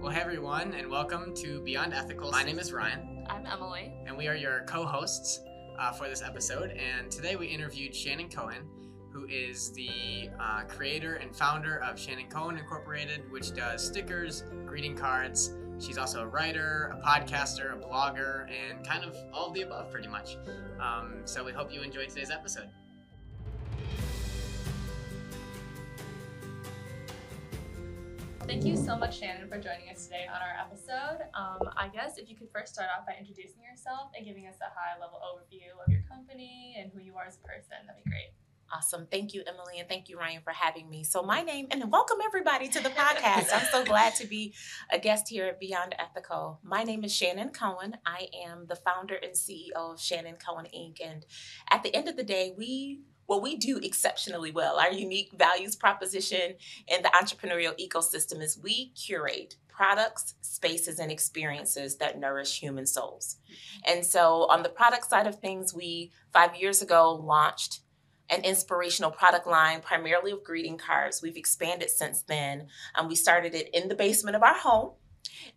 Well, hey everyone, and welcome to Beyond Ethical. My name is Ryan, I'm Emily. and we are your co hosts uh, for this episode. And today we interviewed Shannon Cohen, who is the uh, creator and founder of Shannon Cohen Incorporated, which does stickers, greeting cards. She's also a writer, a podcaster, a blogger, and kind of all of the above, pretty much. Um, so we hope you enjoy today's episode. Thank you so much, Shannon, for joining us today on our episode. Um, I guess if you could first start off by introducing yourself and giving us a high level overview of your company and who you are as a person, that'd be great. Awesome. Thank you, Emily, and thank you, Ryan, for having me. So, my name, and welcome everybody to the podcast. I'm so glad to be a guest here at Beyond Ethical. My name is Shannon Cohen. I am the founder and CEO of Shannon Cohen Inc. And at the end of the day, we what we do exceptionally well, our unique values proposition in the entrepreneurial ecosystem is we curate products, spaces, and experiences that nourish human souls. And so, on the product side of things, we five years ago launched an inspirational product line primarily of greeting cards. We've expanded since then. Um, we started it in the basement of our home.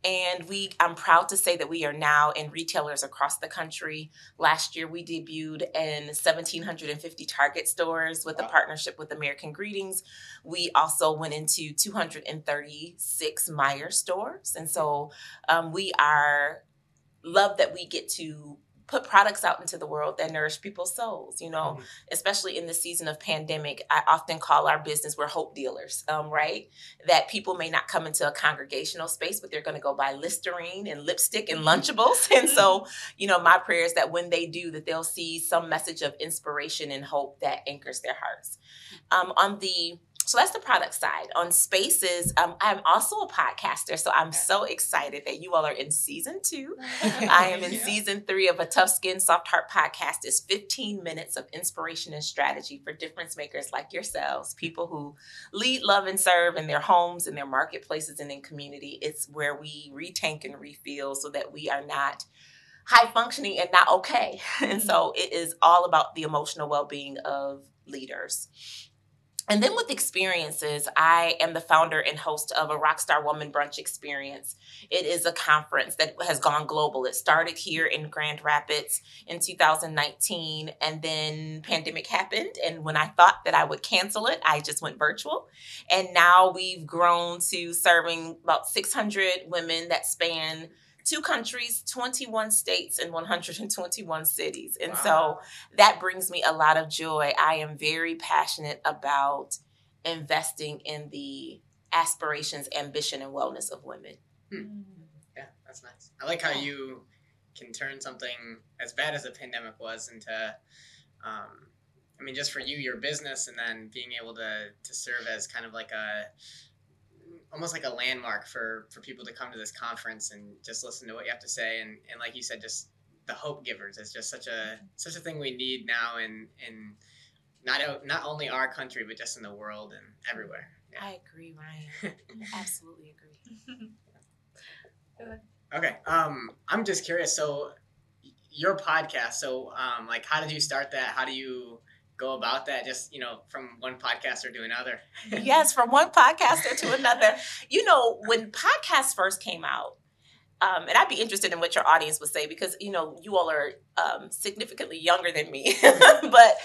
And we, I'm proud to say that we are now in retailers across the country. Last year, we debuted in 1,750 Target stores with a partnership with American Greetings. We also went into 236 Meijer stores. And so um, we are, love that we get to put products out into the world that nourish people's souls, you know, Mhm. especially in the season of pandemic. I often call our business, we're hope dealers, um, right? That people may not come into a congregational space, but they're going to go buy Listerine and lipstick and Lunchables. And so, you know, my prayer is that when they do, that they'll see some message of inspiration and hope that anchors their hearts. Um, on the so that's the product side. On spaces, um, I'm also a podcaster, so I'm so excited that you all are in season two. I am in Yeah. season three of a Tough Skin Soft Heart podcast. It's 15 minutes of inspiration and strategy for difference makers like yourselves, people who lead, love, and serve in their homes, in their marketplaces, and in community. It's where we retank and refill so that we are not high functioning and not okay. And so it is all about the emotional well being of leaders. And then with experiences, I am the founder and host of a Rockstar Woman Brunch Experience. It is a conference that has gone global. It started here in Grand Rapids in 2019 and then pandemic happened and when I thought that I would cancel it, I just went virtual. And now we've grown to serving about 600 women that span two countries, 21 states and 121 cities. And so that brings me a lot of joy. I am very passionate about investing in the aspirations, ambition, and wellness of women. Yeah, that's nice. I like how you can turn something as bad as the pandemic was into, um, I mean, just for you, your business, and then being able to to serve as kind of like a, almost like a landmark for for people to come to this conference and just listen to what you have to say, and and like you said, just the hope givers is just such a such a thing we need now in in not out, not only our country but just in the world and everywhere. Yeah. I agree, Ryan. Absolutely agree. Okay. Um, I'm just curious. So, your podcast. So, um, like, how did you start that? How do you go about that? Just you know, from one podcaster to another. yes, from one podcaster to another. You know, when podcasts first came out, um, and I'd be interested in what your audience would say because you know you all are um, significantly younger than me, but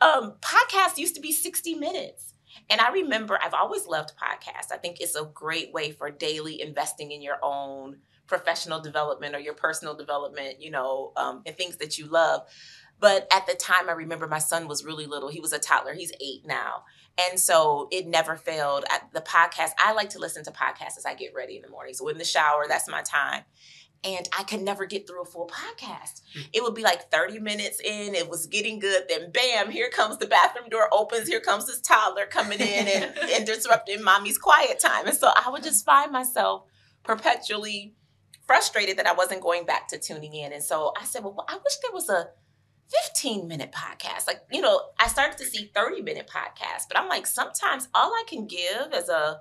um, podcasts used to be sixty minutes. And I remember I've always loved podcasts. I think it's a great way for daily investing in your own professional development or your personal development, you know, um, and things that you love. But at the time, I remember my son was really little. He was a toddler. He's eight now. And so it never failed. At the podcast, I like to listen to podcasts as I get ready in the morning. So in the shower, that's my time. And I could never get through a full podcast. Hmm. It would be like 30 minutes in, it was getting good. Then, bam, here comes the bathroom door opens. Here comes this toddler coming in and, and disrupting mommy's quiet time. And so I would just find myself perpetually frustrated that I wasn't going back to tuning in. And so I said, well, I wish there was a 15 minute podcast. Like, you know, I started to see 30 minute podcasts, but I'm like, sometimes all I can give as a,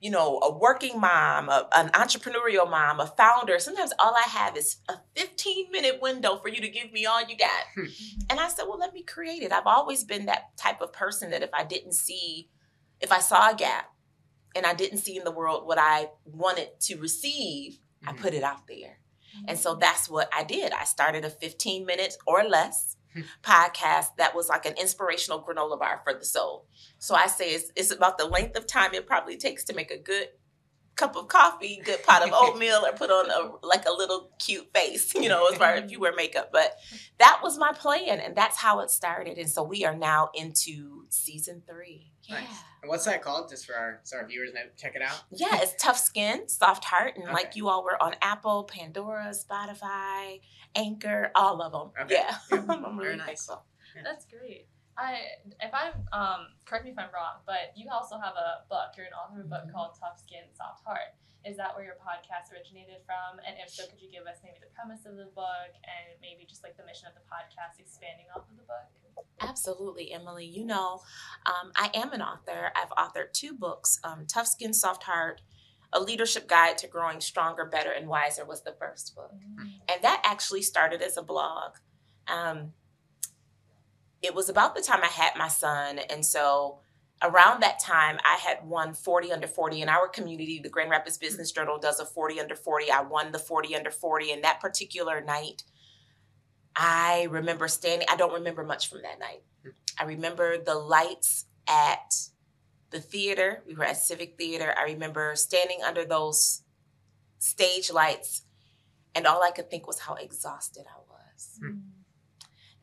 you know, a working mom, a, an entrepreneurial mom, a founder, sometimes all I have is a 15 minute window for you to give me all you got. And I said, well, let me create it. I've always been that type of person that if I didn't see, if I saw a gap, and I didn't see in the world what I wanted to receive, I Mhm. put it out there. And so that's what I did. I started a 15 minutes or less Hmm. podcast that was like an inspirational granola bar for the soul. So I say it's, it's about the length of time it probably takes to make a good cup of coffee, good pot of oatmeal, or put on a like a little cute face, you know, as far as if you wear makeup. But that was my plan, and that's how it started. And so we are now into season three. Yeah. Nice. And what's that called? Just for our so our viewers know check it out. Yeah, it's tough skin, soft heart, and like you all were on Apple, Pandora, Spotify, Anchor, all of them. Okay. Yeah, Yeah. I'm Very really nice. thankful. That's great. I if I'm um correct me if I'm wrong, but you also have a book. You're an author of a book Mhm. called Tough Skin, Soft Heart. Is that where your podcast originated from? And if so, could you give us maybe the premise of the book and maybe just like the mission of the podcast expanding off of the book? Absolutely, Emily. You know, um, I am an author. I've authored two books um, Tough Skin, Soft Heart, A Leadership Guide to Growing Stronger, Better, and Wiser was the first book. And that actually started as a blog. Um, it was about the time I had my son. And so around that time, I had won 40 under 40 in our community. The Grand Rapids Business Journal does a 40 under 40. I won the 40 under 40. And that particular night, I remember standing, I don't remember much from that night. I remember the lights at the theater. We were at Civic Theater. I remember standing under those stage lights, and all I could think was how exhausted I was. Hmm.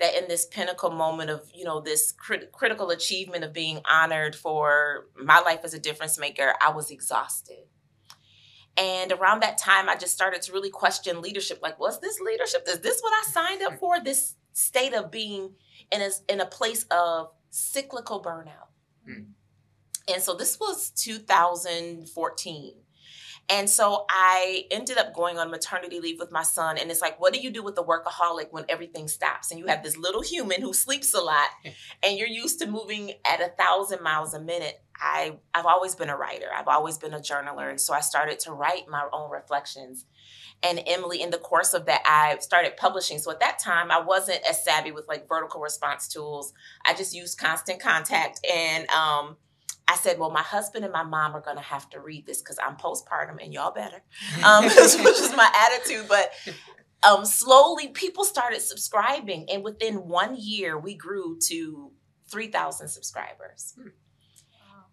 That in this pinnacle moment of, you know, this crit- critical achievement of being honored for my life as a difference maker, I was exhausted. And around that time, I just started to really question leadership. Like, was this leadership? Is this what I signed up for? This state of being in a, in a place of cyclical burnout. Mm. And so this was 2014. And so I ended up going on maternity leave with my son. And it's like, what do you do with the workaholic when everything stops? And you have this little human who sleeps a lot and you're used to moving at a thousand miles a minute. I, I've always been a writer, I've always been a journaler. And so I started to write my own reflections. And Emily, in the course of that, I started publishing. So at that time, I wasn't as savvy with like vertical response tools. I just used constant contact. And um, I said, well, my husband and my mom are going to have to read this because I'm postpartum and y'all better, um, which is my attitude. But um, slowly, people started subscribing. And within one year, we grew to 3,000 subscribers. Wow.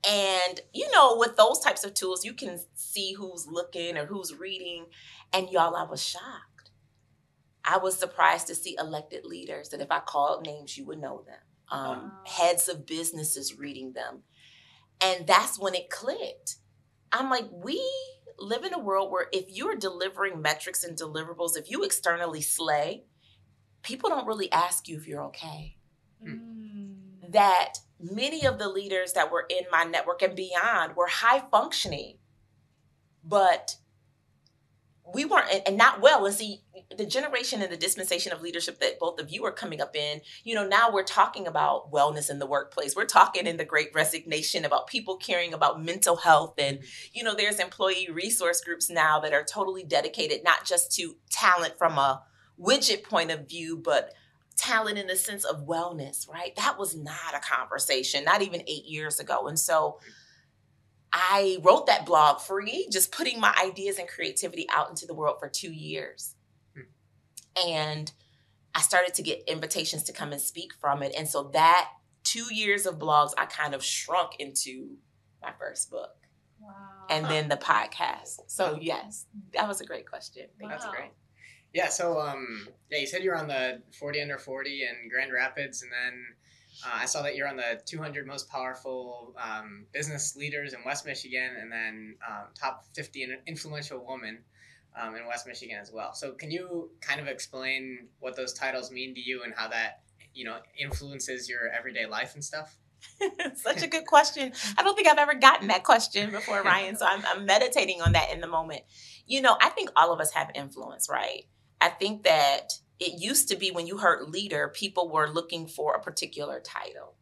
And, you know, with those types of tools, you can see who's looking or who's reading. And y'all, I was shocked. I was surprised to see elected leaders that if I called names, you would know them. Um, Wow. Heads of businesses reading them. And that's when it clicked. I'm like, we live in a world where if you're delivering metrics and deliverables, if you externally slay, people don't really ask you if you're okay Mm. that many of the leaders that were in my network and beyond were high functioning, but we weren't, and- not well. And see, the generation and the dispensation of leadership that both of you are coming up in, you know, now we're talking about wellness in the workplace. We're talking in the great resignation about people caring about mental health. And, mm-hmm. you know, there's employee resource groups now that are totally dedicated not just to talent from a widget point of view, but talent in the sense of wellness, right? That was not a conversation, not even eight years ago. And so I wrote that blog free, just putting my ideas and creativity out into the world for two years. And I started to get invitations to come and speak from it. And so that two years of blogs, I kind of shrunk into my first book Wow. and then the podcast. So, yes, that was a great question. Thank That's you. great. Yeah, so um, yeah, you said you were on the 40 under 40 in Grand Rapids, and then uh, I saw that you're on the 200 most powerful um, business leaders in West Michigan, and then um, top 50 influential woman um, in West Michigan as well. So can you kind of explain what those titles mean to you and how that you know influences your everyday life and stuff? Such a good question. I don't think I've ever gotten that question before, Ryan. So I'm, I'm meditating on that in the moment. You know, I think all of us have influence, right? I think that it used to be when you heard leader, people were looking for a particular title.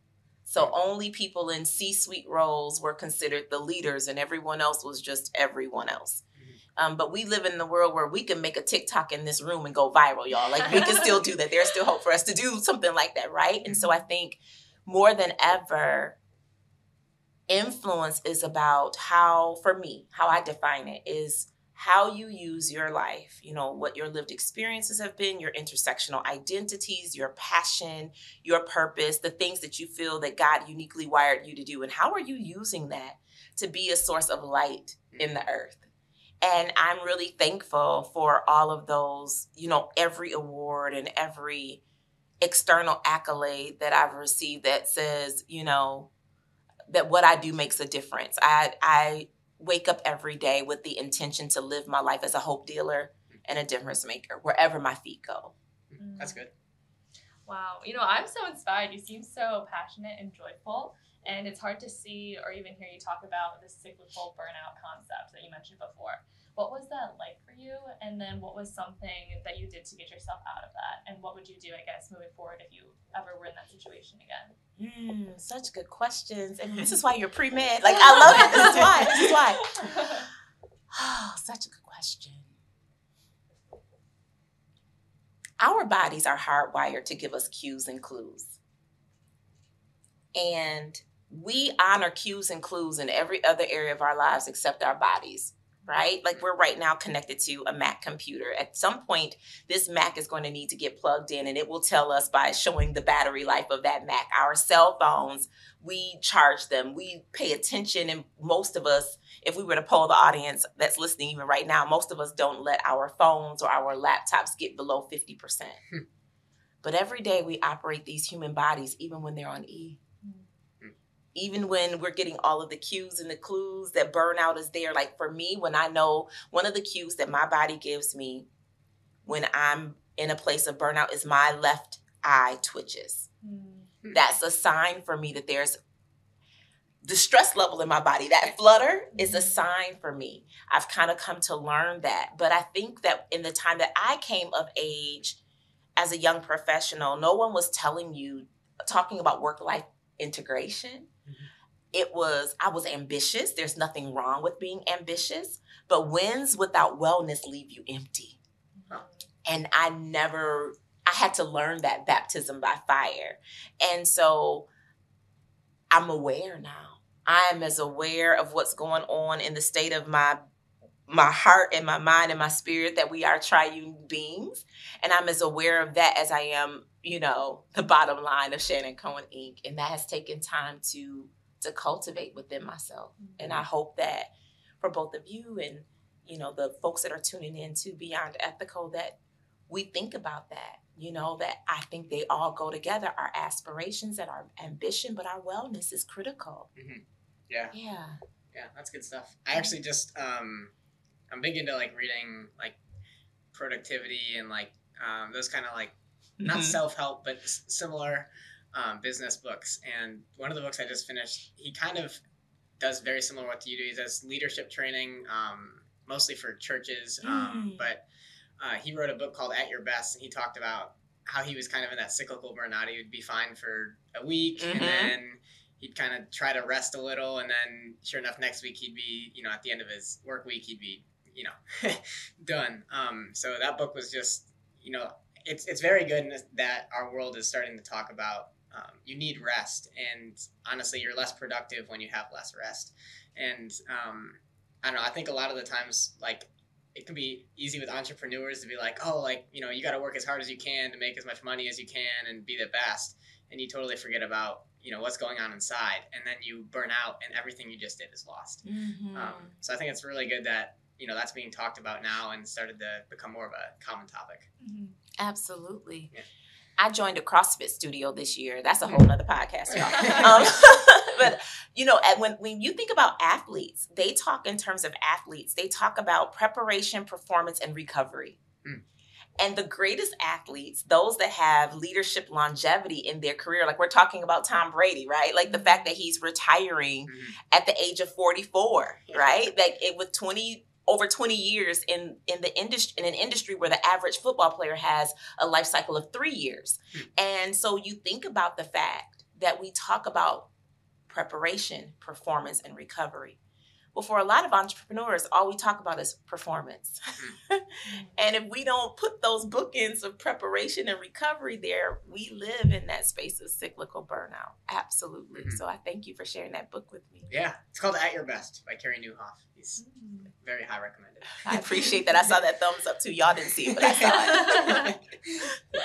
So only people in C suite roles were considered the leaders, and everyone else was just everyone else. Um, but we live in the world where we can make a TikTok in this room and go viral, y'all. Like we can still do that. There's still hope for us to do something like that, right? And so I think more than ever, influence is about how, for me, how I define it is how you use your life, you know, what your lived experiences have been, your intersectional identities, your passion, your purpose, the things that you feel that God uniquely wired you to do. And how are you using that to be a source of light in the mm-hmm. earth? And I'm really thankful for all of those, you know, every award and every external accolade that I've received that says, you know, that what I do makes a difference. I I wake up every day with the intention to live my life as a hope dealer and a difference maker wherever my feet go. Mm. That's good. Wow. You know, I'm so inspired. You seem so passionate and joyful. And it's hard to see or even hear you talk about the cyclical burnout concept that you mentioned before. What was that like for you? And then what was something that you did to get yourself out of that? And what would you do, I guess, moving forward if you ever were in that situation again? Mm, such good questions. And this is why you're pre med. Like, I love it. This is why. This is why. Oh, such a good question. Our bodies are hardwired to give us cues and clues. And we honor cues and clues in every other area of our lives except our bodies right? Like we're right now connected to a Mac computer. At some point, this Mac is going to need to get plugged in, and it will tell us by showing the battery life of that Mac. Our cell phones, we charge them, we pay attention, and most of us, if we were to poll the audience that's listening even right now, most of us don't let our phones or our laptops get below 50%. Hmm. but every day we operate these human bodies, even when they're on E even when we're getting all of the cues and the clues that burnout is there. Like for me, when I know one of the cues that my body gives me when I'm in a place of burnout is my left eye twitches. Mm-hmm. That's a sign for me that there's the stress level in my body, that flutter is a hmm. sign for me. I've kind of come to learn that. But I think that in the time that I came of age as a young professional, no one was telling you, talking about work life integration mm-hmm. it was I was ambitious. There's nothing wrong with being ambitious, but wins without wellness leave you empty. Uh-huh. And I never I had to learn that baptism by fire. And so I'm aware now. I am as aware of what's going on in the state of my my heart and my mind and my spirit that we are triune beings. And I'm as aware of that as I am, you know, the bottom line of Shannon Cohen Inc. And that has taken time to to cultivate within myself. Mm-hmm. And I hope that for both of you and you know the folks that are tuning in to Beyond Ethical that we think about that. You know that I think they all go together. Our aspirations and our ambition, but our wellness is critical. Mm-hmm. Yeah. Yeah. Yeah, that's good stuff. I actually just um, I'm big into like reading like productivity and like um, those kind of like not mm-hmm. self help but s- similar um, business books, and one of the books I just finished, he kind of does very similar what you do. He does leadership training, um, mostly for churches, um, mm. but uh, he wrote a book called At Your Best, and he talked about how he was kind of in that cyclical burnout. He would be fine for a week, mm-hmm. and then he'd kind of try to rest a little, and then sure enough, next week he'd be, you know, at the end of his work week, he'd be, you know, done. Um, so that book was just, you know, it's it's very good that our world is starting to talk about um, you need rest. And honestly you're less productive when you have less rest. And um, i don't know i think a lot of the times like it can be easy with entrepreneurs to be like oh like you know you got to work as hard as you can to make as much money as you can and be the best. And you totally forget about you know what's going on inside. And then you burn out and everything you just did is lost. Mm-hmm. um, so i think it's really good that you know that's being talked about now and started to become more of a common topic mm-hmm. absolutely yeah. I joined a CrossFit studio this year. That's a whole nother podcast, y'all. um, but you know, when when you think about athletes, they talk in terms of athletes. They talk about preparation, performance, and recovery. Mm. And the greatest athletes, those that have leadership longevity in their career, like we're talking about Tom Brady, right? Like the fact that he's retiring mm-hmm. at the age of 44, yeah. right? Like it with 20 over 20 years in in the industry in an industry where the average football player has a life cycle of 3 years. Hmm. And so you think about the fact that we talk about preparation, performance and recovery. Well, for a lot of entrepreneurs, all we talk about is performance. and if we don't put those bookends of preparation and recovery there, we live in that space of cyclical burnout. Absolutely. Mhm. So I thank you for sharing that book with me. Yeah, it's called At Your Best by Carey Nieuwhof. He's very high recommended. I appreciate that. I saw that thumbs up too. Y'all didn't see it, but I saw it.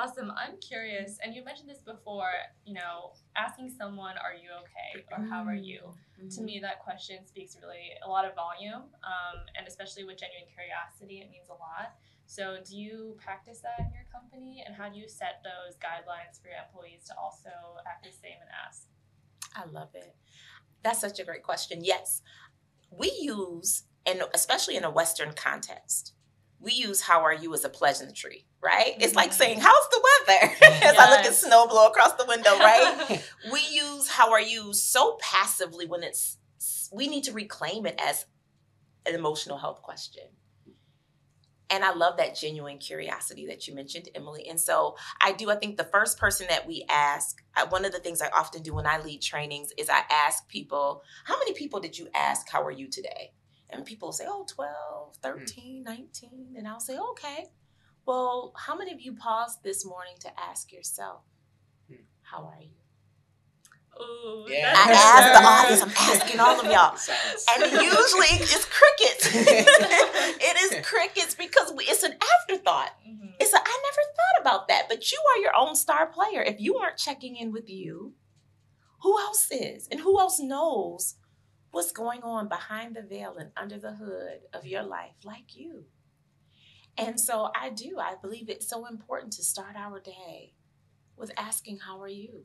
Awesome. I'm curious, and you mentioned this before, you know, asking someone, Are you okay? or How are you? To me, that question speaks really a lot of volume, um, and especially with genuine curiosity, it means a lot. So, do you practice that in your company, and how do you set those guidelines for your employees to also act the same and ask? I love it. That's such a great question. Yes, we use, and especially in a Western context, we use "How are you?" as a pleasantry, right? It's like Mhm. saying "How's the weather?" as I look at snow blow across the window, right? we use "How are you?" so passively when it's we need to reclaim it as an emotional health question. And I love that genuine curiosity that you mentioned, Emily. And so I do. I think the first person that we ask, I, one of the things I often do when I lead trainings is I ask people, How many people did you ask, How are you today? And people say, Oh, 12, 13, 19. And I'll say, Okay. Well, how many of you paused this morning to ask yourself, Hmm. How are you? Ooh, Yeah. I that's asked the audience, I'm asking all of y'all. And usually it's crickets. it is crickets because we, it's an afterthought. Mhm. It's a, I never thought about that, but you are your own star player. If you aren't checking in with you, who else is? And who else knows what's going on behind the veil and under the hood of your life like you? And so I do. I believe it's so important to start our day with asking, How are you?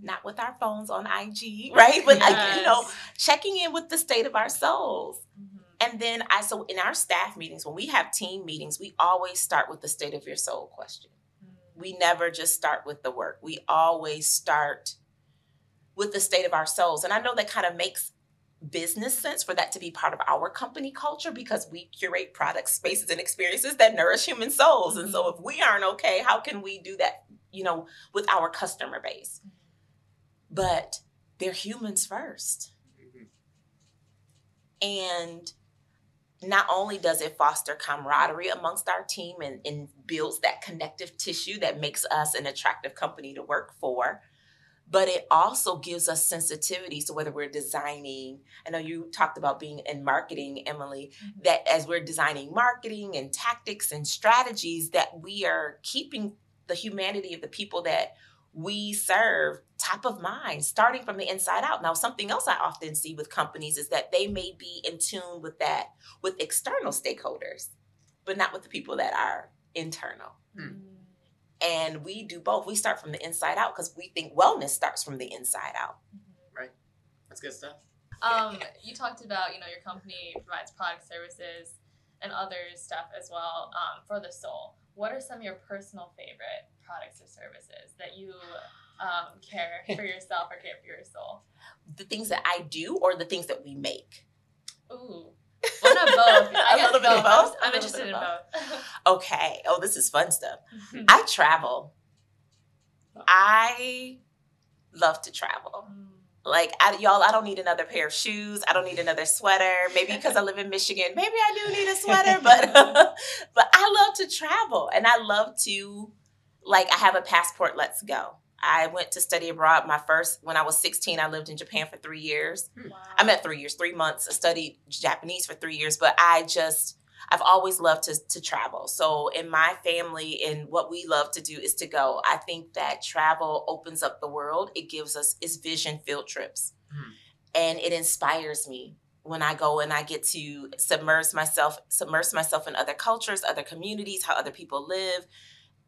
Not with our phones on IG, right? But like, you know, checking in with the state of our souls. Mhm. And then I so in our staff meetings, when we have team meetings, we always start with the state of your soul question. We never just start with the work. We always start with the state of our souls. And I know that kind of makes business sense for that to be part of our company culture because we curate products, spaces, and experiences that nourish human souls. And so if we aren't okay, how can we do that, you know, with our customer base? But they're humans first. Mhm. And not only does it foster camaraderie amongst our team and, and builds that connective tissue that makes us an attractive company to work for, but it also gives us sensitivity. So whether we're designing, I know you talked about being in marketing, Emily, Mhm. that as we're designing marketing and tactics and strategies, that we are keeping the humanity of the people that we serve top of mind, starting from the inside out. Now, something else I often see with companies is that they may be in tune with that with external stakeholders, but not with the people that are internal. Mhm. And we do both. We start from the inside out because we think wellness starts from the inside out. Right. That's good stuff. Um, you talked about, you know, your company provides product services and other stuff as well um, for the soul. What are some of your personal favorite products or services that you um, care for yourself or care for your soul? The things that I do or the things that we make. Ooh, one of both. I A little bit of I'm- both? A I'm interested in of both. Okay. Oh, this is fun stuff. I travel. I love to travel. Mm. Like I, y'all, I don't need another pair of shoes. I don't need another sweater. Maybe because I live in Michigan, maybe I do need a sweater. But but I love to travel, and I love to like I have a passport. Let's go. I went to study abroad. My first when I was 16, I lived in Japan for three years. Wow. I met three years, three months. I studied Japanese for three years, but I just I've always loved to to travel. So in my family and what we love to do is to go. I think that travel opens up the world. It gives us it's vision field trips. Hmm. And it inspires me when I go and I get to submerge myself submerge myself in other cultures, other communities, how other people live.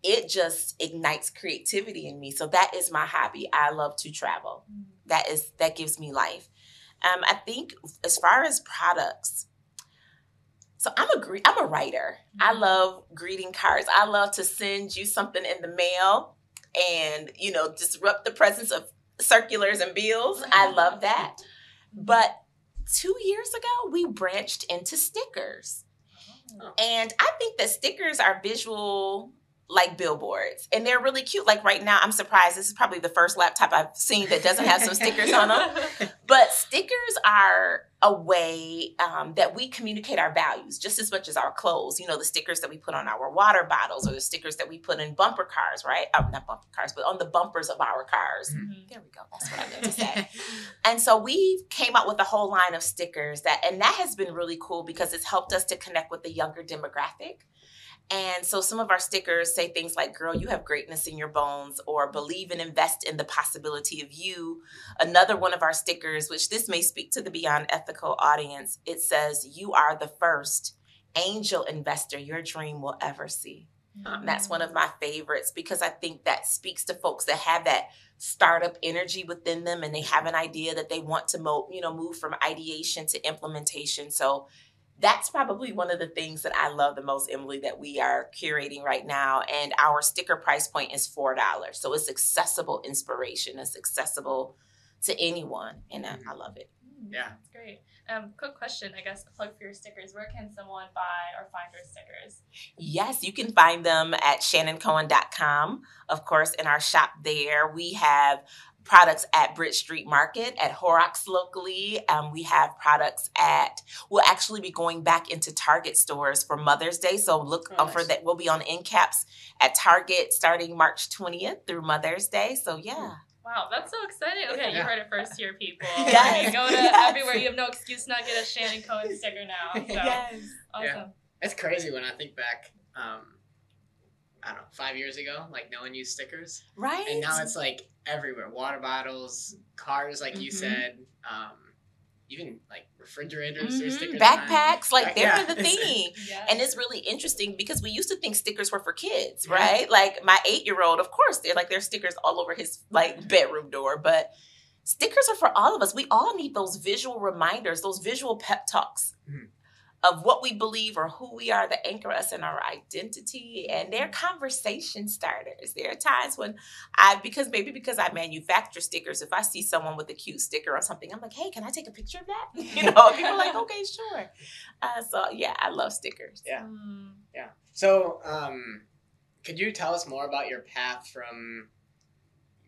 It just ignites creativity in me. So that is my hobby. I love to travel Mm. that is that gives me life. Um, I think as far as products, so I'm a gre- I'm a writer. I Mhm. love greeting cards. I love to send you something in the mail, and you know disrupt the presence of circulars and bills. I love that. But two years ago, we branched into stickers. Oh. And I think that stickers are visual like billboards and they're really cute. Like right now, I'm surprised. This is probably the first laptop I've seen that doesn't have some stickers on them. But stickers are a way um, that we communicate our values just as much as our clothes. You know, the stickers that we put on our water bottles or the stickers that we put in bumper cars, right? Uh, not bumper cars, but on the bumpers of our cars. Mhm. There we go. That's what I meant to say. And so we came out with a whole line of stickers that, and that has been really cool because it's helped us to connect with the younger demographic. And so some of our stickers say things like, girl, you have greatness in your bones, or believe and invest in the possibility of you. Another one of our stickers, which this may speak to the Beyond Ethical audience, it says, you are the first angel investor your dream will ever see. And that's one of ah. my favorites because I think that speaks to folks that have that startup energy within them and they have an idea that they want to mo- you know move from ideation to implementation. So that's probably one of the things that I love the most, Emily, that we are curating right now. And our sticker price point is $4. So it's accessible inspiration. It's accessible to anyone. And I, I love it. Mm, Yeah. That's great. Um, quick question, I guess, plug for your stickers. Where can someone buy or find your stickers? Yes, you can find them at shannoncohen.com. Of course, in our shop there, we have products at Bridge Street Market, at Horrocks locally. Um, we have products at, we'll actually be going back into Target stores for Mother's Day. So look Oh, for that. We'll be on end caps at Target starting March 20th through Mother's Day. So yeah. Wow, that's so exciting. Okay, you Yeah. heard it first here, people. Yes, You go to yes. everywhere, you have no excuse not to get a Shannon Cohen sticker now. So, awesome. Yeah. It's crazy when I think back, um, I don't know, five years ago, like no one used stickers. Right? And now it's like everywhere. Water bottles, cars, like you Mhm. said, um, even like refrigerators or Mhm. stickers. on. Backpacks, like Back- they're yeah, the it's- thing. Yeah. And it's really interesting because we used to think stickers were for kids, Yeah. right? Like my eight year old, of course, they're like there's stickers all over his like bedroom door, but stickers are for all of us. We all need those visual reminders, those visual pep talks Mhm. Of what we believe or who we are that anchor us in our identity. And they're conversation starters. There are times when I, because maybe because I manufacture stickers, if I see someone with a cute sticker or something, I'm like, hey, can I take a picture of that? You know, people are like, okay, sure. Uh, so yeah, I love stickers. Yeah. Mm. So, um, could you tell us more about your path from,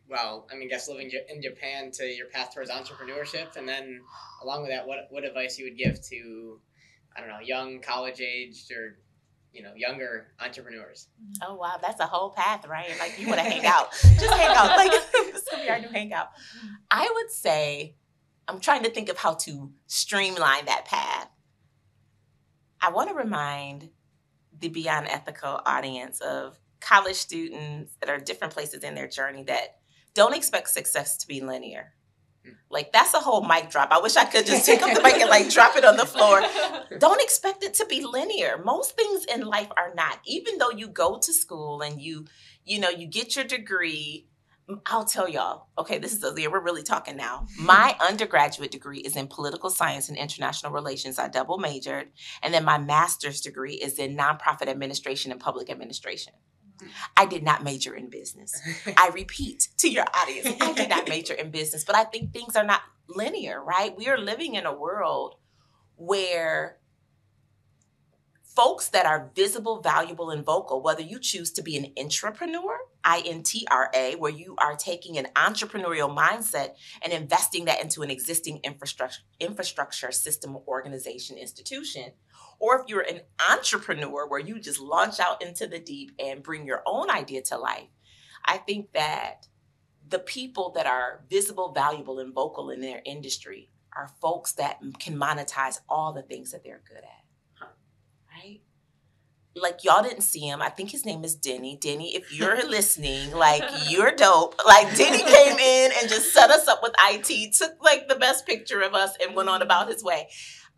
well, I mean, guess living in Japan to your path towards entrepreneurship, and then along with that, what what advice you would give to, I don't know, young college aged or, you know, younger entrepreneurs? Mm-hmm. Oh wow, that's a whole path, right? Like you want to hang out, just hang out. Like this could be our new hangout. Mm-hmm. I would say, I'm trying to think of how to streamline that path. I want to remind the Beyond Ethical audience of college students that are different places in their journey that don't expect success to be linear. Like that's a whole mic drop. I wish I could just take up the mic and like drop it on the floor. Don't expect it to be linear. Most things in life are not. Even though you go to school and you you know you get your degree i'll tell y'all okay this is a, we're really talking now. Mm-hmm. My undergraduate degree is in political science and international relations. I double majored. And then my master's degree is in nonprofit administration and public administration i did not major in business I repeat to your audience, I did not major in business, but I think things are not linear, right? We are living in a world where folks that are visible, valuable, and vocal, whether you choose to be an intrapreneur, I N T R A, where you are taking an entrepreneurial mindset and investing that into an existing infrastructure, infrastructure system, organization, institution, or if you're an entrepreneur where you just launch out into the deep and bring your own idea to life, I think that the people that are visible, valuable, and vocal in their industry are folks that can monetize all the things that they're good at. Like y'all didn't see him. I think his name is Denny. Denny, if you're listening, like you're dope. Like Denny came in and just set us up with IT, took like the best picture of us and went on mm-hmm. about his way.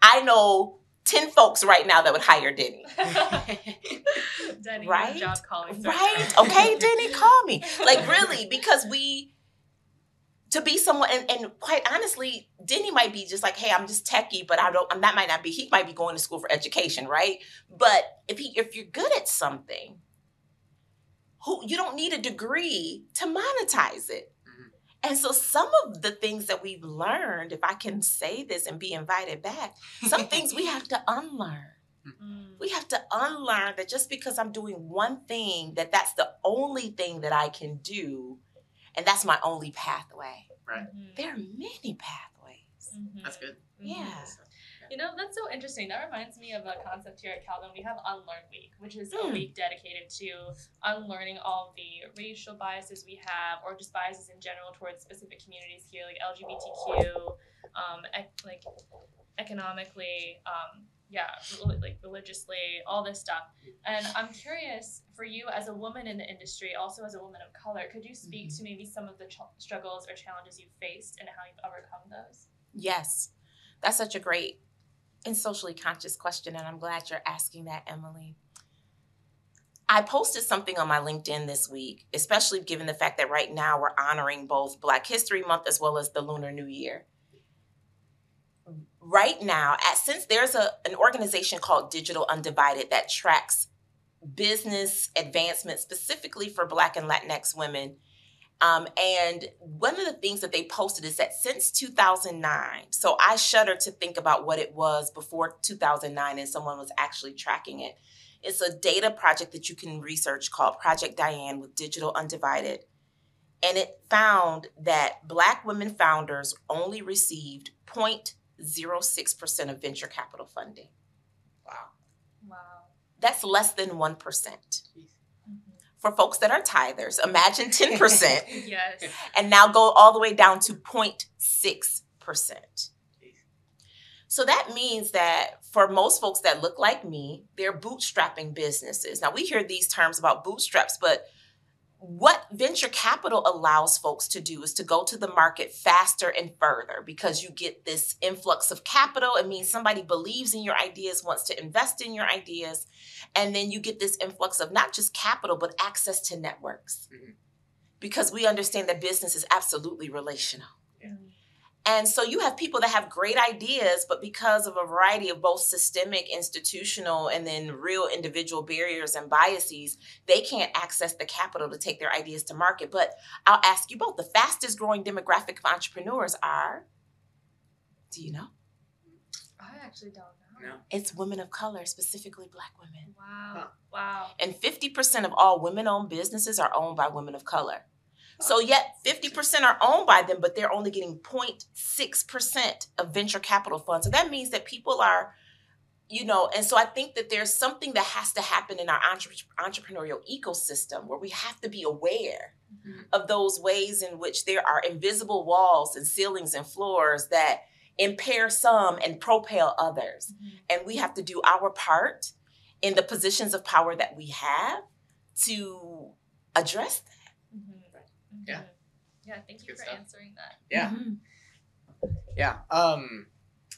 I know 10 folks right now that would hire Denny. Denny, Right? right? job calling. Right? Okay, Denny, call me. Like really, because we to be someone and, and quite honestly, Denny might be just like, hey, I'm just techie, but I don't and that might not be he might be going to school for education, right? But if he if you're good at something, who you don't need a degree to monetize it. Mhm. And so some of the things that we've learned, if I can say this and be invited back, some things we have to unlearn Mm. we have to unlearn that just because I'm doing one thing, that that's the only thing that I can do, and that's my only pathway. Mhm. There are many pathways. Mhm. That's good. Mhm. Yeah. You know, that's so interesting. That reminds me of a concept here at Calvin. We have Unlearn Week, which is a Hmm. week dedicated to unlearning all the racial biases we have, or just biases in general towards specific communities here, like LGBTQ, um, ec- like economically, um, yeah, like religiously, all this stuff. And I'm curious for you as a woman in the industry, also as a woman of color, could you speak mm-hmm. to maybe some of the ch- struggles or challenges you've faced and how you've overcome those? Yes, that's such a great and socially conscious question, and I'm glad you're asking that, Emily. I posted something on my LinkedIn this week, especially given the fact that right now we're honoring both Black History Month as well as the Lunar New Year. Right now, at, since there's a, an organization called Digital Undivided that tracks business advancement specifically for Black and Latinx women, um, and one of the things that they posted is that since 2009, so I shudder to think about what it was before 2009 and someone was actually tracking it. It's a data project that you can research called Project Diane with Digital Undivided. And it found that Black women founders only received 0.06% of venture capital funding. Wow. Wow. That's less than 1%. Jeez. Mm-hmm. For folks that are tithers, imagine 10%. Yes. and now go all the way down to 0.6%. So that means that for most folks that look like me, they're bootstrapping businesses. Now we hear these terms about bootstraps, but what venture capital allows folks to do is to go to the market faster and further because you get this influx of capital. It means somebody believes in your ideas, wants to invest in your ideas. And then you get this influx of not just capital, but access to networks. Mhm. Because we understand that business is absolutely relational. Yeah. And so you have people that have great ideas, but because of a variety of both systemic, institutional, and then real individual barriers and biases, they can't access the capital to take their ideas to market. But I'll ask you both the fastest growing demographic of entrepreneurs are, do you know? I actually don't know. No. It's women of color, specifically Black women. Wow. Huh. Wow. And 50% of all women owned businesses are owned by women of color. So, yet 50% are owned by them, but they're only getting 0.6% of venture capital funds. So, that means that people are, you know, and so I think that there's something that has to happen in our entre- entrepreneurial ecosystem where we have to be aware Mhm. of those ways in which there are invisible walls and ceilings and floors that impair some and propel others Mhm. and we have to do our part in the positions of power that we have to address that. Yeah. Yeah, thank you Good for stuff. answering that. Yeah. Mhm. Yeah. Um.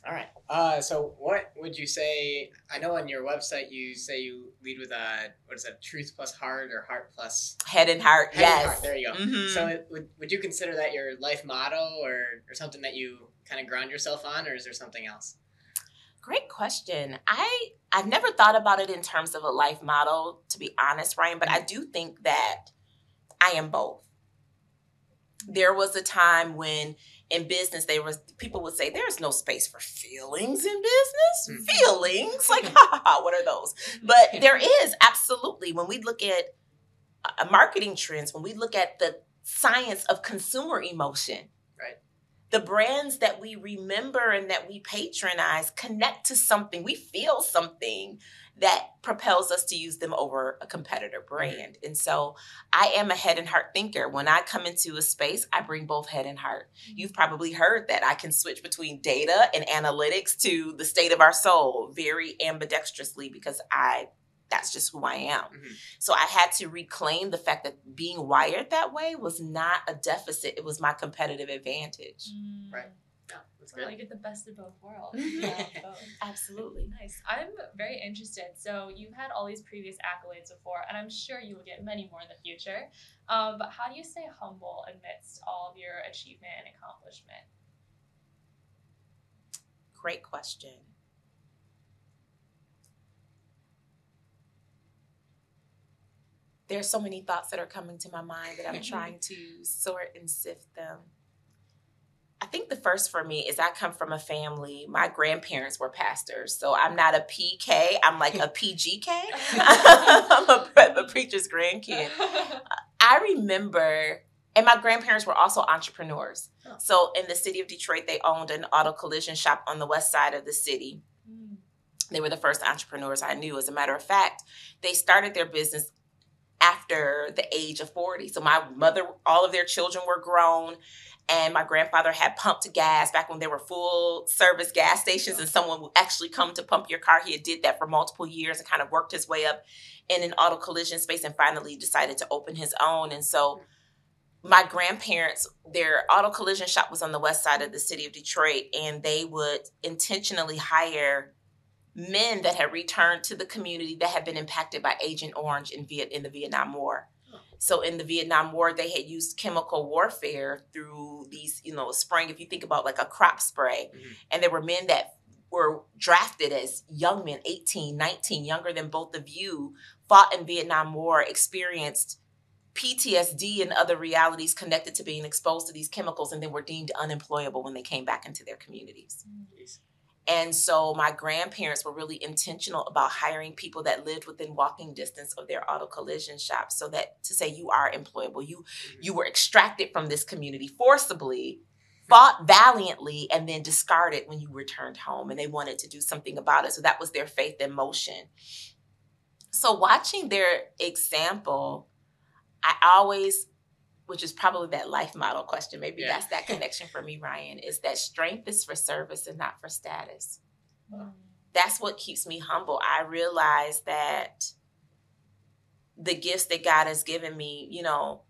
All right. Uh. So, what would you say? I know on your website you say you lead with a what is that? Truth plus heart or heart plus Head and heart, head and yes. heart. There you go. Mhm. So, it, would would you consider that your life motto or or something that you kind of ground yourself on, or is there something else? Great question. I I've never thought about it in terms of a life model, to be honest, Ryan, but I do think that I am both. There was a time when in business they was people would say there's no space for feelings in business. Mhm. Feelings? Like ha ha ha, what are those? But there is absolutely when we look at uh, marketing trends, when we look at the science of consumer emotion, Right. The brands that we remember and that we patronize connect to something. We feel something that propels us to use them over a competitor brand. And so I am a head and heart thinker. When I come into a space, I bring both head and heart. You've probably heard that I can switch between data and analytics to the state of our soul very ambidextrously because I that's just who I am. Mhm. So I had to reclaim the fact that being wired that way was not a deficit, it was my competitive advantage. Mm. Right. Yeah, that's Well, good. you get the best of both worlds. Yeah, both. Absolutely. Nice. I'm very interested. So you've had all these previous accolades before, and I'm sure you will get many more in the future. Um, but how do you stay humble amidst all of your achievement and accomplishment? Great question. There's so many thoughts that are coming to my mind that I'm trying to sort and sift them. I think the first for me is I come from a family, my grandparents were pastors. So I'm not a PK, I'm like a PGK. I'm a, a preacher's grandkid. I remember, And my grandparents were also entrepreneurs. Oh. So in the city of Detroit, they owned an auto collision shop on the west side of the city. Mm. They were the first entrepreneurs I knew. As a matter of fact, they started their business after the age of 40. So my mother, all of their children were grown, and my grandfather had pumped gas back when there were full service gas stations and someone would actually come to pump your car. He had did that for multiple years and kind of worked his way up in an auto collision space and finally decided to open his own. And so my grandparents, their auto collision shop was on the west side of the city of Detroit, and they would intentionally hire men that had returned to the community that had been impacted by Agent Orange in Viet in the Vietnam War. So in the Vietnam War, they had used chemical warfare through these, you know, spraying. If you think about like a crop spray, Mhm. and there were men that were drafted as young men, 18, 19, younger than both of you, fought in Vietnam War, experienced PTSD and other realities connected to being exposed to these chemicals, and then were deemed unemployable when they came back into their communities. Jeez. And so my grandparents were really intentional about hiring people that lived within walking distance of their auto collision shop so that to say you are employable. You mm-hmm. you were extracted from this community forcibly, fought valiantly, and then discarded when you returned home. And they wanted to do something about it. So that was their faith in motion. So watching their example, I always which is probably that life model question. Maybe Yeah. that's that connection for me, Ryan, is that strength is for service and not for status. That's what keeps me humble. I realize that the gifts that God has given me, you know,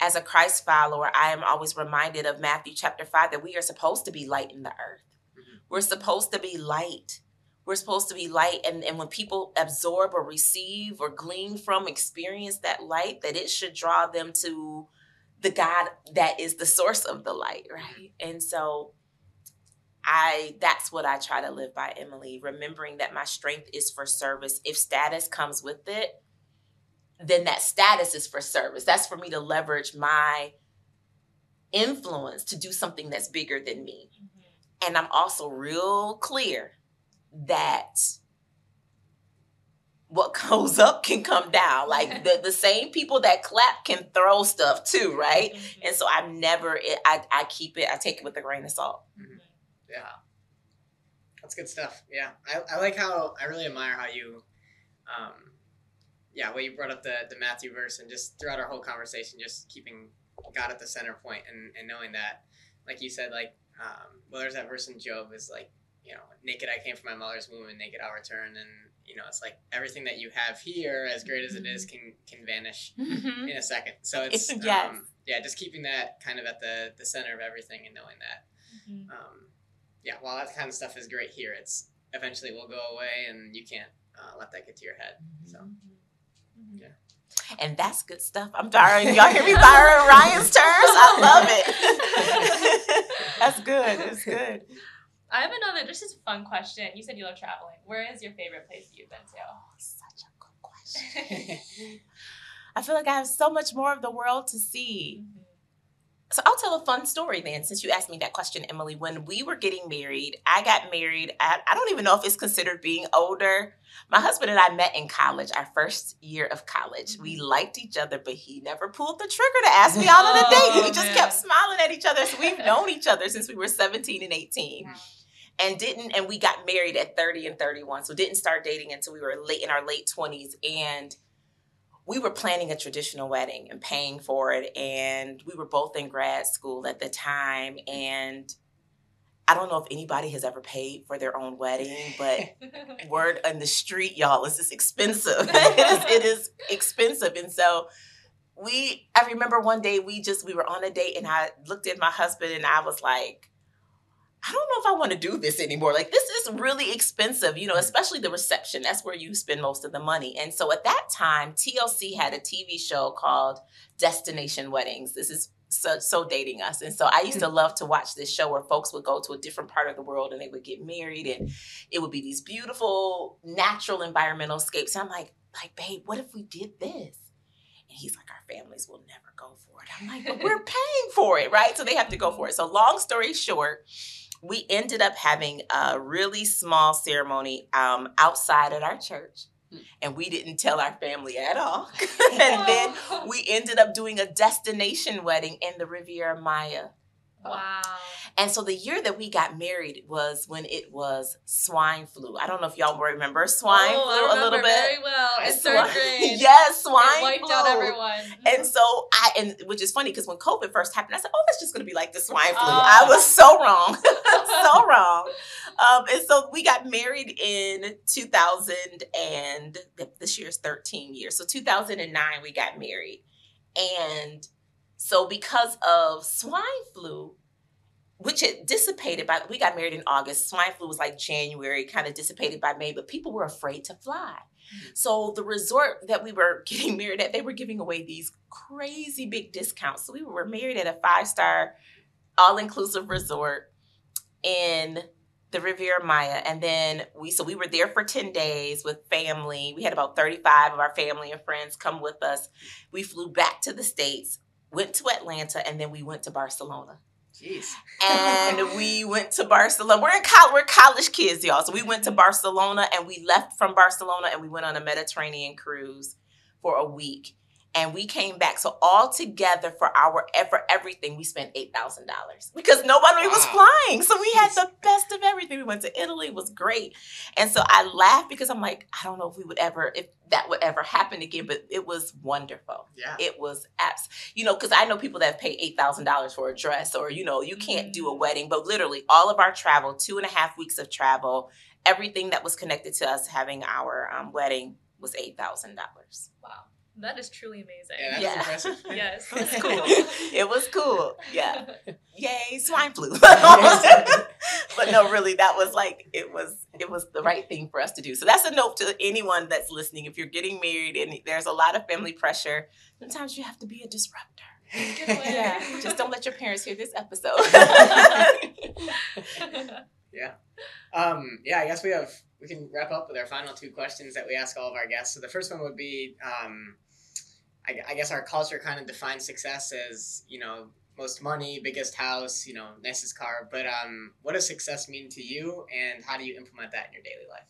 as a Christ follower, I am always reminded of Matthew chapter 5 that we are supposed to be light in the earth. Mhm. We're supposed to be light. We're supposed to be light. And, and when people absorb or receive or glean from, experience that light, that it should draw them to the God that is the source of the light, right? And so I that's what I try to live by, Emily, remembering that my strength is for service. If status comes with it, then that status is for service. That's for me to leverage my influence to do something that's bigger than me. Mhm. And I'm also real clear that what goes up can come down. Like the, the same people that clap can throw stuff too, right? Mhm. And so I'm never, I, I keep it, I take it with a grain of salt. Yeah. That's good stuff. Yeah. I, I like how I really admire how you um yeah, well you brought up the the Matthew verse and just throughout our whole conversation just keeping God at the center point and, and knowing that like you said, like um well there's that verse in Job is like, you know, naked I came from my mother's womb and naked I'll return and you know, it's like everything that you have here, as great as it is, can can vanish Mm-hmm. in a second. So it's Yes. um, yeah, just keeping that kind of at the the center of everything and knowing that Mhm. um, yeah, while that kind of stuff is great here, it's eventually will go away, and you can't uh, let that get to your head. So Mhm. And that's good stuff. I'm borrowing, y'all hear me borrowing Ryan's terms? I love it. that's good. That's good. I have another, just as a fun question. You said you love traveling. Where is your favorite place that you've been to? Oh, Such a good question. I feel like I have so much more of the world to see. to? So I'll tell a fun story then, since you asked me that question, Emily. When we were getting married, I got married at, I don't even know if it's considered being older. My husband and I met in college, our first year of college. We mm-hmm. liked each other, but he never pulled the trigger to ask me out on a date. We just kept smiling at each other. So we've known each other since we were 17 and 18 Wow. And didn't and we got married at 30 and 31 so didn't start dating until we were late in our late 20s and we were planning a traditional wedding and paying for it and we were both in grad school at the time and i don't know if anybody has ever paid for their own wedding but word on the street, y'all, is it's expensive. it, is, it is expensive. And so we I remember one day we just we were on a date and I looked at my husband and I was like, I don't know if I want to do this anymore. Like this is really expensive, you know, especially the reception. That's where you spend most of the money. And so at that time, TLC had a TV show called Destination Weddings. This is so, so dating us. And so I used to mm. love to watch this show where folks would go to a different part of the world and they would get married and it would be these beautiful natural environmental scapes. And I'm like, like, babe, what if we did this? And he's like, our families will never go for it. I'm like, but we're paying for it, right? So they have to go for it. So long story short, we ended up having a really small ceremony um, outside at our church. and we didn't tell our family at all. and then we ended up doing a destination wedding in the Riviera Maya. Wow. And so the year that we got married was when it was swine flu. I don't know if y'all remember swine oh, flu a little bit. Very well. In third grade. yes, swine It wiped flu. out everyone. And so I and which is funny because when COVID first happened, I said, "Oh, that's just going to be like the swine flu." Oh. I was so wrong, so wrong. Um, and so we got married in 2000, and th- this year's 13 years. So 2009, we got married, and so because of swine flu, which it dissipated by we got married in August. Swine flu was like January, kind of dissipated by May, but people were afraid to fly. Mm. So the resort that we were getting married at, they were giving away these crazy big discounts. So we were married at a five-star all-inclusive resort in the Riviera Maya. And then we so we were there for 10 days with family. We had about 35 of our family and friends come with us. We flew back to the States, went to Atlanta, and then we went to Barcelona Jeez. and we went to Barcelona. We're in college. We're college kids, y'all. So we went to mm-hmm. Barcelona, and we left from Barcelona, and we went on a Mediterranean cruise for a week, and we came back. So all together for our for everything, we spent eight thousand dollars because nobody was flying. So we had the best of everything. We went to Italy. It was great, and so I laughed because I'm like, I don't know if we would ever, if that would ever happen again, but it was wonderful Yeah. it was apps you know because i know people that pay $8000 for a dress or you know you can't do a wedding but literally all of our travel two and a half weeks of travel everything that was connected to us having our um, wedding was $8000 Wow. That is truly amazing. Yeah, that's Yeah. impressive. Yes. It's That's cool. cool. it was cool yeah yay swine flu but no really that was like it was it was the right thing for us to do so that's a note to anyone that's listening if you're getting married and there's a lot of family pressure sometimes you have to be a disruptor yeah just don't let your parents hear this episode yeah. Um, yeah, I guess we have we can wrap up with our final two questions that we ask all of our guests. So the first one would be, um, I, I guess our culture kind of defines success as you know most money, biggest house, you know, nicest car. But um, what does success mean to you, and how do you implement that in your daily life?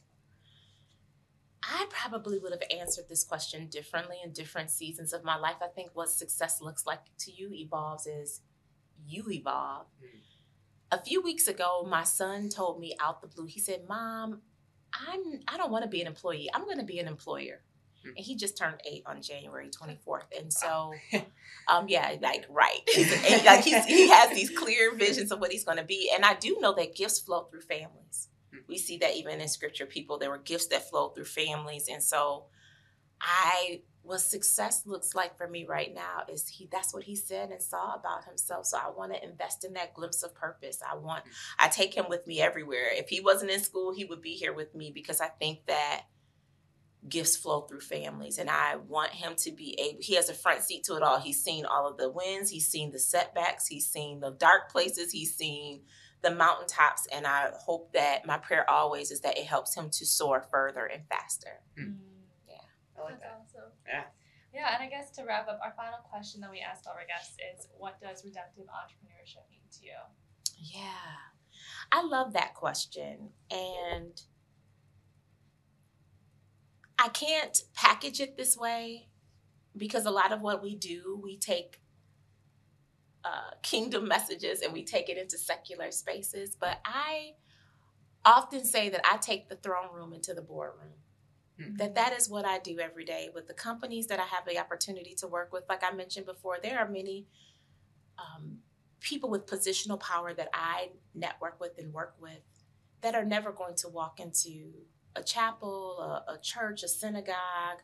I probably would have answered this question differently in different seasons of my life. I think what success looks like to you evolves as you evolve. Mm. A few weeks ago, my son told me out the blue, he said, Mom, I'm I don't want to be an employee. I'm gonna be an employer. Mm. And he just turned eight on January 24th. And so um yeah, like right. And, like he's, he has these clear visions of what he's gonna be. And I do know that gifts flow through families Mm. we see that even in scripture people there were gifts that flowed through families and so i what success looks like for me right now is he that's what he said and saw about himself so i want to invest in that glimpse of purpose i want i take him with me everywhere if he wasn't in school he would be here with me because i think that gifts flow through families and i want him to be able he has a front seat to it all he's seen all of the wins he's seen the setbacks he's seen the dark places he's seen the mountaintops and i hope that my prayer always is that it helps him to soar further and faster Mm. I like That's that. awesome. Yeah. Yeah, and I guess to wrap up, our final question that we ask all our guests is what does redemptive entrepreneurship mean to you? yeah i love that question and i can't package it this way because a lot of what we do we take uh, kingdom messages and we take it into secular spaces but i often say that i take the throne room into the boardroom that that is what I do every day with the companies that I have the opportunity to work with. Like I mentioned before, there are many um, people with positional power that I network with and work with that are never going to walk into a chapel, a, a church, a synagogue,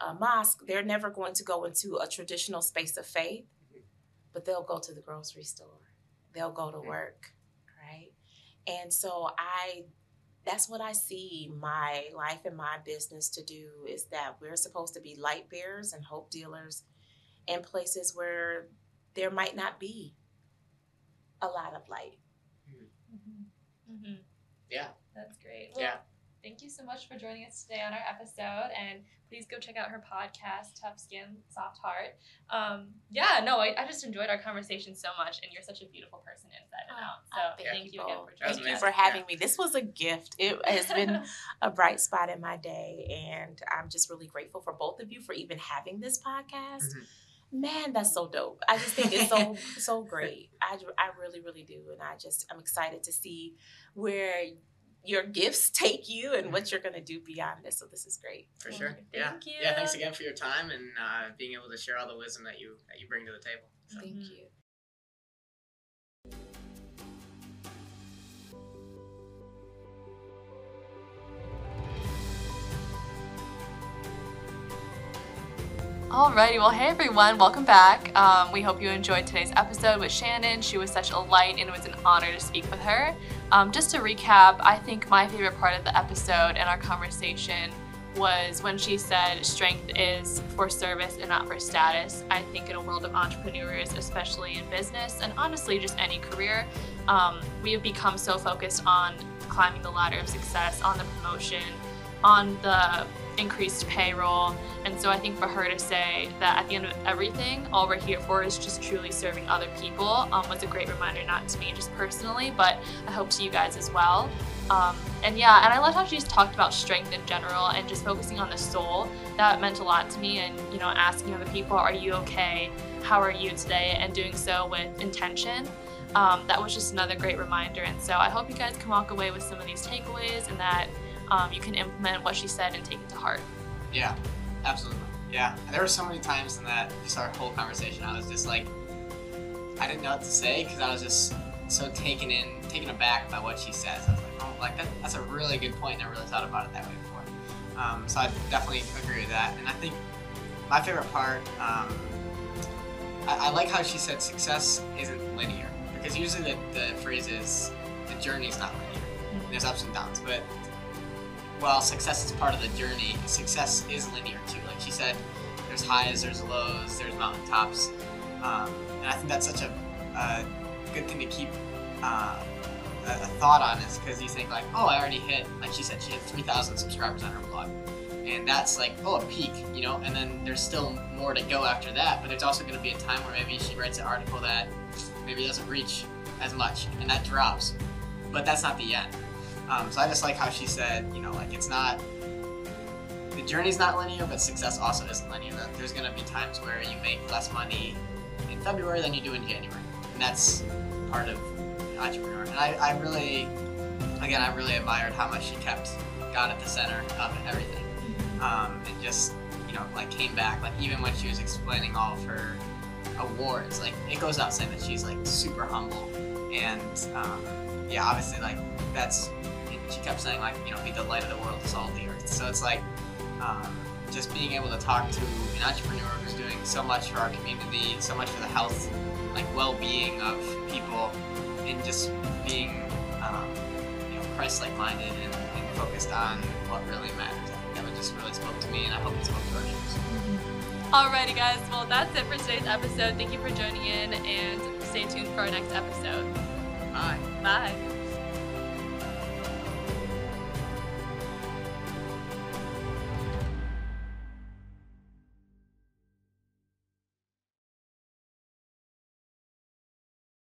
a mosque. They're never going to go into a traditional space of faith, but they'll go to the grocery store. They'll go to work, right? And so I that's what I see my life and my business to do is that we're supposed to be light bearers and hope dealers in places where there might not be a lot of light. Mm-hmm. Mm-hmm. Yeah. That's great. Well, Yeah. Thank you so much for joining us today on our episode. And please go check out her podcast, Tough Skin, Soft Heart. Um, yeah, no, I, I just enjoyed our conversation so much, and you're such a beautiful person inside and Oh, out. I So thank thank you you again for That was Thank joining you for amazing. having me. This was a gift. It has been a bright spot in my day, and I'm just really grateful for both of you for even having this podcast. Mhm. Man, that's so dope. I just think it's so so great. I, I really really do, and I just I'm excited to see where your gifts take you and what you're gonna do beyond this. So this is great. For sure. Thank yeah. you. Yeah. Thanks again for your time and uh, being able to share all the wisdom that you that you bring to the table. So. Thank Mhm. you. Alrighty, well, hey everyone, welcome back. Um, we hope you enjoyed today's episode with Shannon. She was such a light, and it was an honor to speak with her. Um, just to recap, I think my favorite part of the episode and our conversation was when she said strength is for service and not for status. I think in a world of entrepreneurs, especially in business and honestly just any career, um, we have become so focused on climbing the ladder of success, on the promotion, on the increased payroll. And so I think for her to say that at the end of everything, all we're here for is just truly serving other people um, was a great reminder, not to me just personally, but I hope to you guys as well. Um, and yeah, and I love how she just talked about strength in general and just focusing on the soul. That meant a lot to me. And, you know, asking other people, are you okay? How are you today? And doing so with intention. Um, that was just another great reminder. And so I hope you guys can walk away with some of these takeaways and that um, you can implement what she said and take it to heart. Yeah, absolutely. Yeah, and there were so many times in that just our whole conversation, I was just like, I didn't know what to say because I was just so taken in, taken aback by what she says. I was like, oh, like that, that's a really good point. I really thought about it that way before. Um, so I definitely agree with that. And I think my favorite part, um, I, I like how she said success isn't linear because usually the, the phrase is the journey's not linear. There's ups and downs, but while success is part of the journey, success is linear too. Like she said, there's highs, there's lows, there's mountaintops, um, and I think that's such a, a good thing to keep uh, a, a thought on is because you think like, oh, I already hit, like she said, she hit 3,000 subscribers on her blog, and that's like, oh, a peak, you know, and then there's still more to go after that. But there's also going to be a time where maybe she writes an article that maybe doesn't reach as much, and that drops, but that's not the end. Um, so I just like how she said, you know, like it's not the journey's not linear, but success also isn't linear. There's gonna be times where you make less money in February than you do in January, and that's part of entrepreneur. And I, I really, again, I really admired how much she kept God at the center of everything, um, and just you know, like came back, like even when she was explaining all of her awards, like it goes out saying that she's like super humble, and um, yeah, obviously like that's she kept saying like you know be the light of the world to salt the earth so it's like um, just being able to talk to an entrepreneur who's doing so much for our community so much for the health like well-being of people and just being um, you know christ-like minded and, and focused on what really matters i think that one just really spoke to me and i hope it spoke to our viewers Alrighty, guys. Well, that's it for today's episode. Thank you for joining in and stay tuned for our next episode. bye Bye.